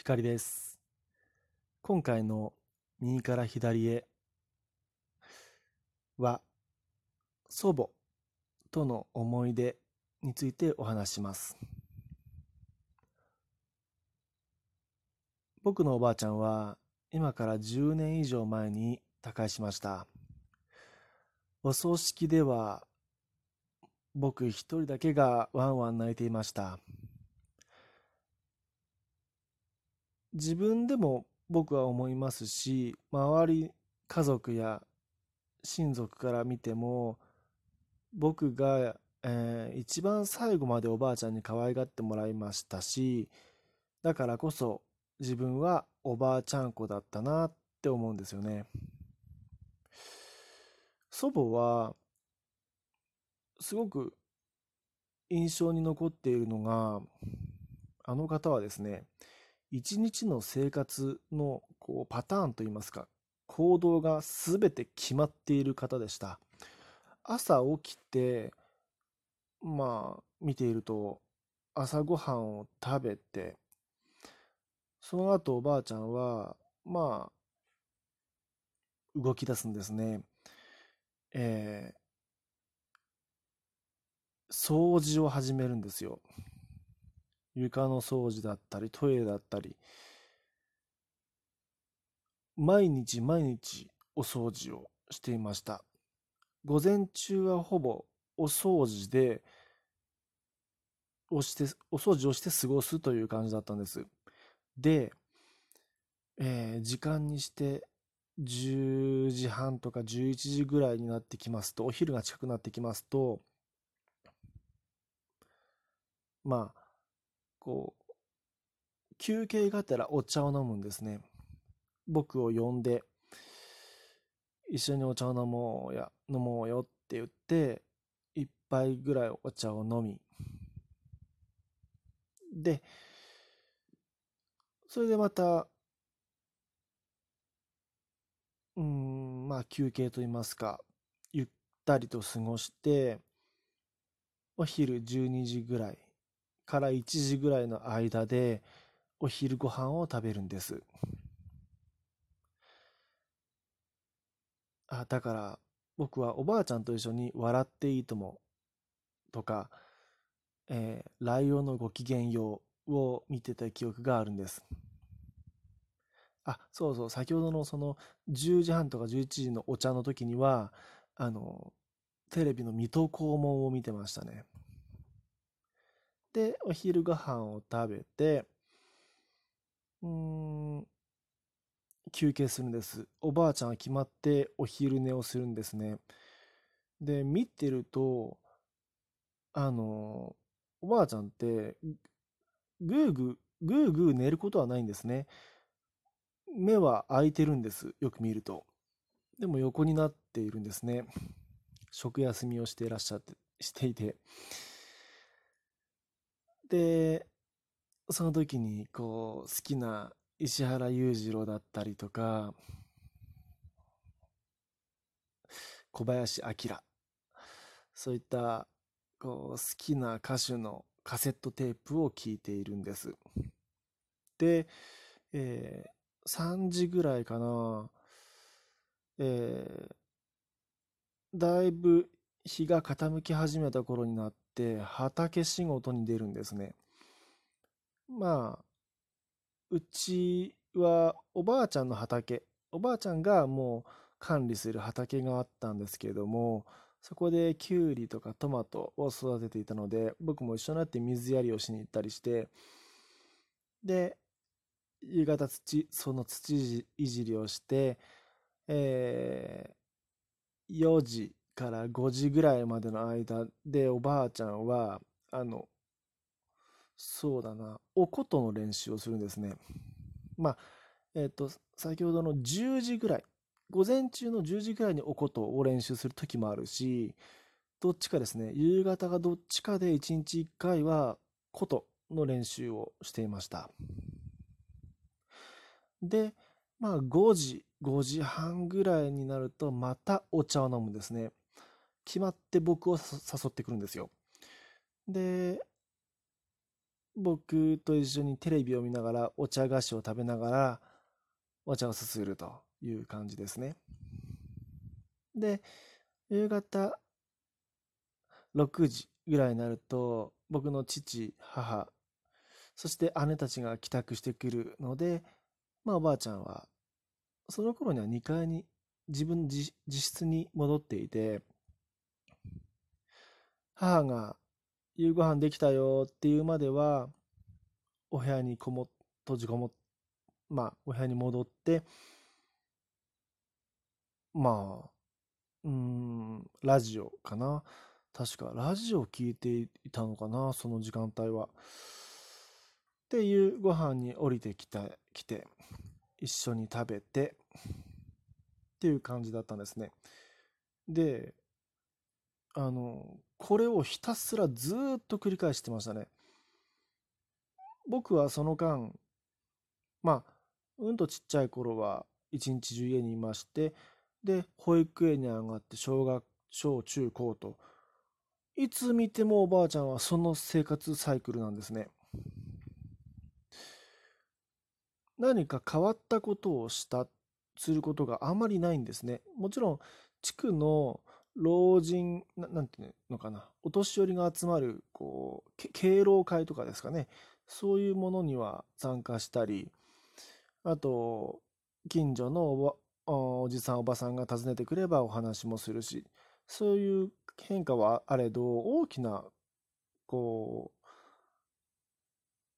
光です。今回の右から左へは祖母との思い出についてお話します。僕のおばあちゃんは今から10年以上前に他界しました。お葬式では僕一人だけがワンワン泣いていました。自分でも僕は思いますし周り家族や親族から見ても僕が、えー、一番最後までおばあちゃんに可愛がってもらいましたしだからこそ自分はおばあちゃん子だったなって思うんですよね。祖母はすごく印象に残っているのがあの方はですね一日の生活のこうパターンといいますか行動が全て決まっている方でした。朝起きてまあ見ていると朝ごはんを食べてその後おばあちゃんはまあ動き出すんですね。えー、掃除を始めるんですよ。床の掃除だったり、トイレだったり、毎日毎日お掃除をしていました。午前中はほぼお掃除で、をして、お掃除をして過ごすという感じだったんです。で、えー、時間にして10時半とか11時ぐらいになってきますと、お昼が近くなってきますと、まあ、こう、休憩がてらお茶を飲むんですね。僕を呼んで、一緒にお茶を飲もうや、飲もうよって言って、一杯ぐらいお茶を飲み、で、それでまた、うん、まあ休憩といいますか、ゆったりと過ごして、お昼12時ぐらいから1時ぐらいの間でお昼ご飯を食べるんです。あだから僕はおばあちゃんと一緒に「笑っていいとも」とか、えー、ライオンのごきげんようを見てた記憶があるんです。あ、そうそう、先ほどのその10時半とか11時のお茶の時には、あの、テレビの水戸黄門を見てましたね。で、お昼ご飯を食べて、うーん、休憩するんです。おばあちゃんは決まってお昼寝をするんですね。で、見てると、あの、おばあちゃんって、ぐーぐー、ぐーぐー寝ることはないんですね。目は開いてるんです。よく見ると。でも横になっているんですね。食休みをしていらっしゃって、していて。で、その時にこう好きな石原裕次郎だったりとか、小林明、そういったこう好きな歌手のカセットテープを聴いているんです。で、えー、3時ぐらいかな、えー、だいぶ日が傾き始めた頃になって畑仕事に出るんですね。まあ、うちはおばあちゃんの畑、おばあちゃんがもう管理する畑があったんですけれども、そこでキュウリとかトマトを育てていたので、僕も一緒になって水やりをしに行ったりして、で、夕方土、その土いじりをして、えー、4時から5時ぐらいまでの間でおばあちゃんは、あの、そうだな、おことの練習をするんですね。まあ、えっ、と、先ほどの10時ぐらい、午前中の10時ぐらいにおことを練習する時もあるし、どっちかですね、夕方がどっちかで1日1回はことの練習をしていました。で、まあ5時、5時半ぐらいになるとまたお茶を飲むんですね。決まって僕を誘ってくるんですよ。で、僕と一緒にテレビを見ながらお茶菓子を食べながらお茶をすするという感じですね。で、夕方6時ぐらいになると僕の父、母、そして姉たちが帰宅してくるので、まあおばあちゃんはその頃には2階に自分自室に戻っていて、母が夕ご飯できたよっていうまでは、お部屋にこも、閉じこもっ、まあ、お部屋に戻って、まあ、うん、ラジオかな。確か、ラジオ聞いていたのかな、その時間帯は。っていうご飯に降りてきた、来て、一緒に食べて、っていう感じだったんですね。で、あの、これをひたすらずっと繰り返してましたね。僕はその間、まあ、うんとちっちゃい頃は一日中家にいまして、で、保育園に上がって小学、小中高と、いつ見てもおばあちゃんはその生活サイクルなんですね。何か変わったことをしたすることがあまりないんですね。もちろん、地区の老人な、なんていうのかな、お年寄りが集まる、こう、敬老会とかですかね、そういうものには参加したり、あと、近所のおばおじさん、おばさんが訪ねてくればお話もするし、そういう変化はあれど、大きな、こ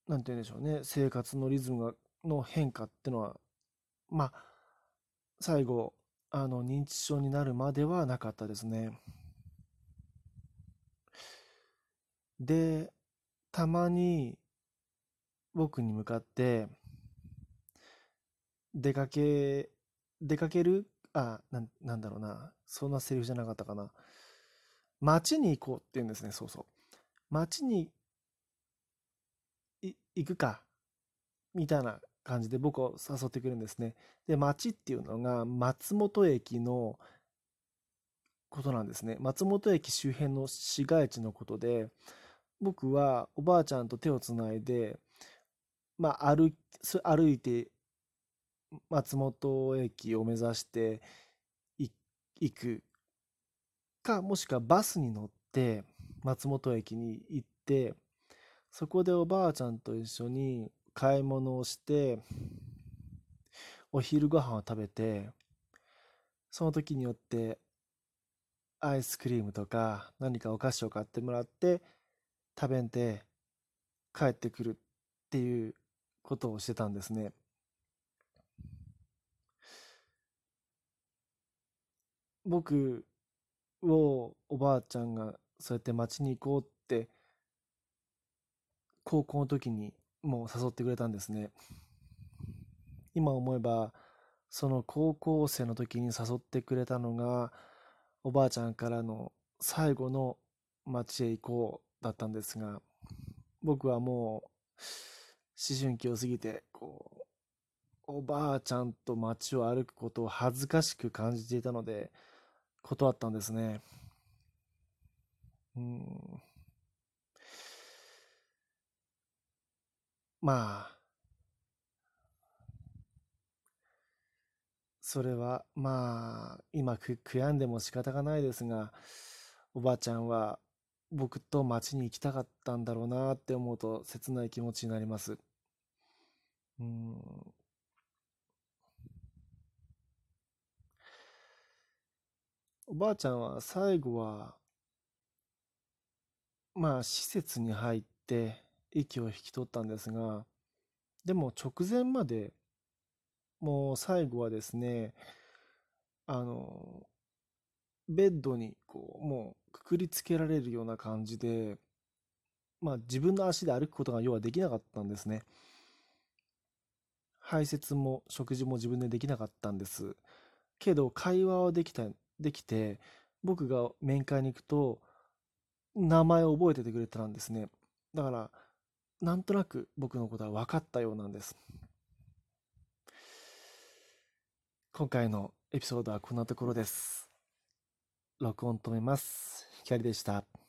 う、なんて言うんでしょうね、生活のリズムがの変化っていうのは、まあ、最後、あの、認知症になるまではなかったですね。で、たまに僕に向かって、出かけ、出かける？あ、なん、なんだろうな。そんなセリフじゃなかったかな。街に行こうって言うんですね、そうそう。街に行くか、みたいな感じで僕を誘ってくるんですね。で、町っていうのが松本駅のことなんですね。松本駅周辺の市街地のことで、僕はおばあちゃんと手をつないで、まあ、歩歩いて松本駅を目指して行くか、もしくはバスに乗って松本駅に行って、そこでおばあちゃんと一緒に買い物をして、お昼ご飯を食べて、その時によってアイスクリームとか何かお菓子を買ってもらって食べんて帰ってくるっていうことをしてたんですね。僕をおばあちゃんがそうやって街に行こうって高校の時にも誘ってくれたんですね。今思えば、その高校生の時に誘ってくれたのが、おばあちゃんからの最後の街へ行こうだったんですが、僕はもう思春期を過ぎて、こう、おばあちゃんと街を歩くことを恥ずかしく感じていたので、断ったんですね。うん。まあ、それは、まあ、今く悔やんでも仕方がないですが、おばあちゃんは僕と町に行きたかったんだろうなって思うと切ない気持ちになります。うん。おばあちゃんは最後は、まあ、施設に入って息を引き取ったんですが、でも直前まで、もう最後はですね、あの、ベッドにこう、もうくくりつけられるような感じで、まあ自分の足で歩くことが要はできなかったんですね。排泄も食事も自分でできなかったんです。けど会話はできた、できて、僕が面会に行くと、名前を覚えててくれたんですね。だから、なんとなく僕のことは分かったようなんです。今回のエピソードはこんなところです。録音止めます。光でした。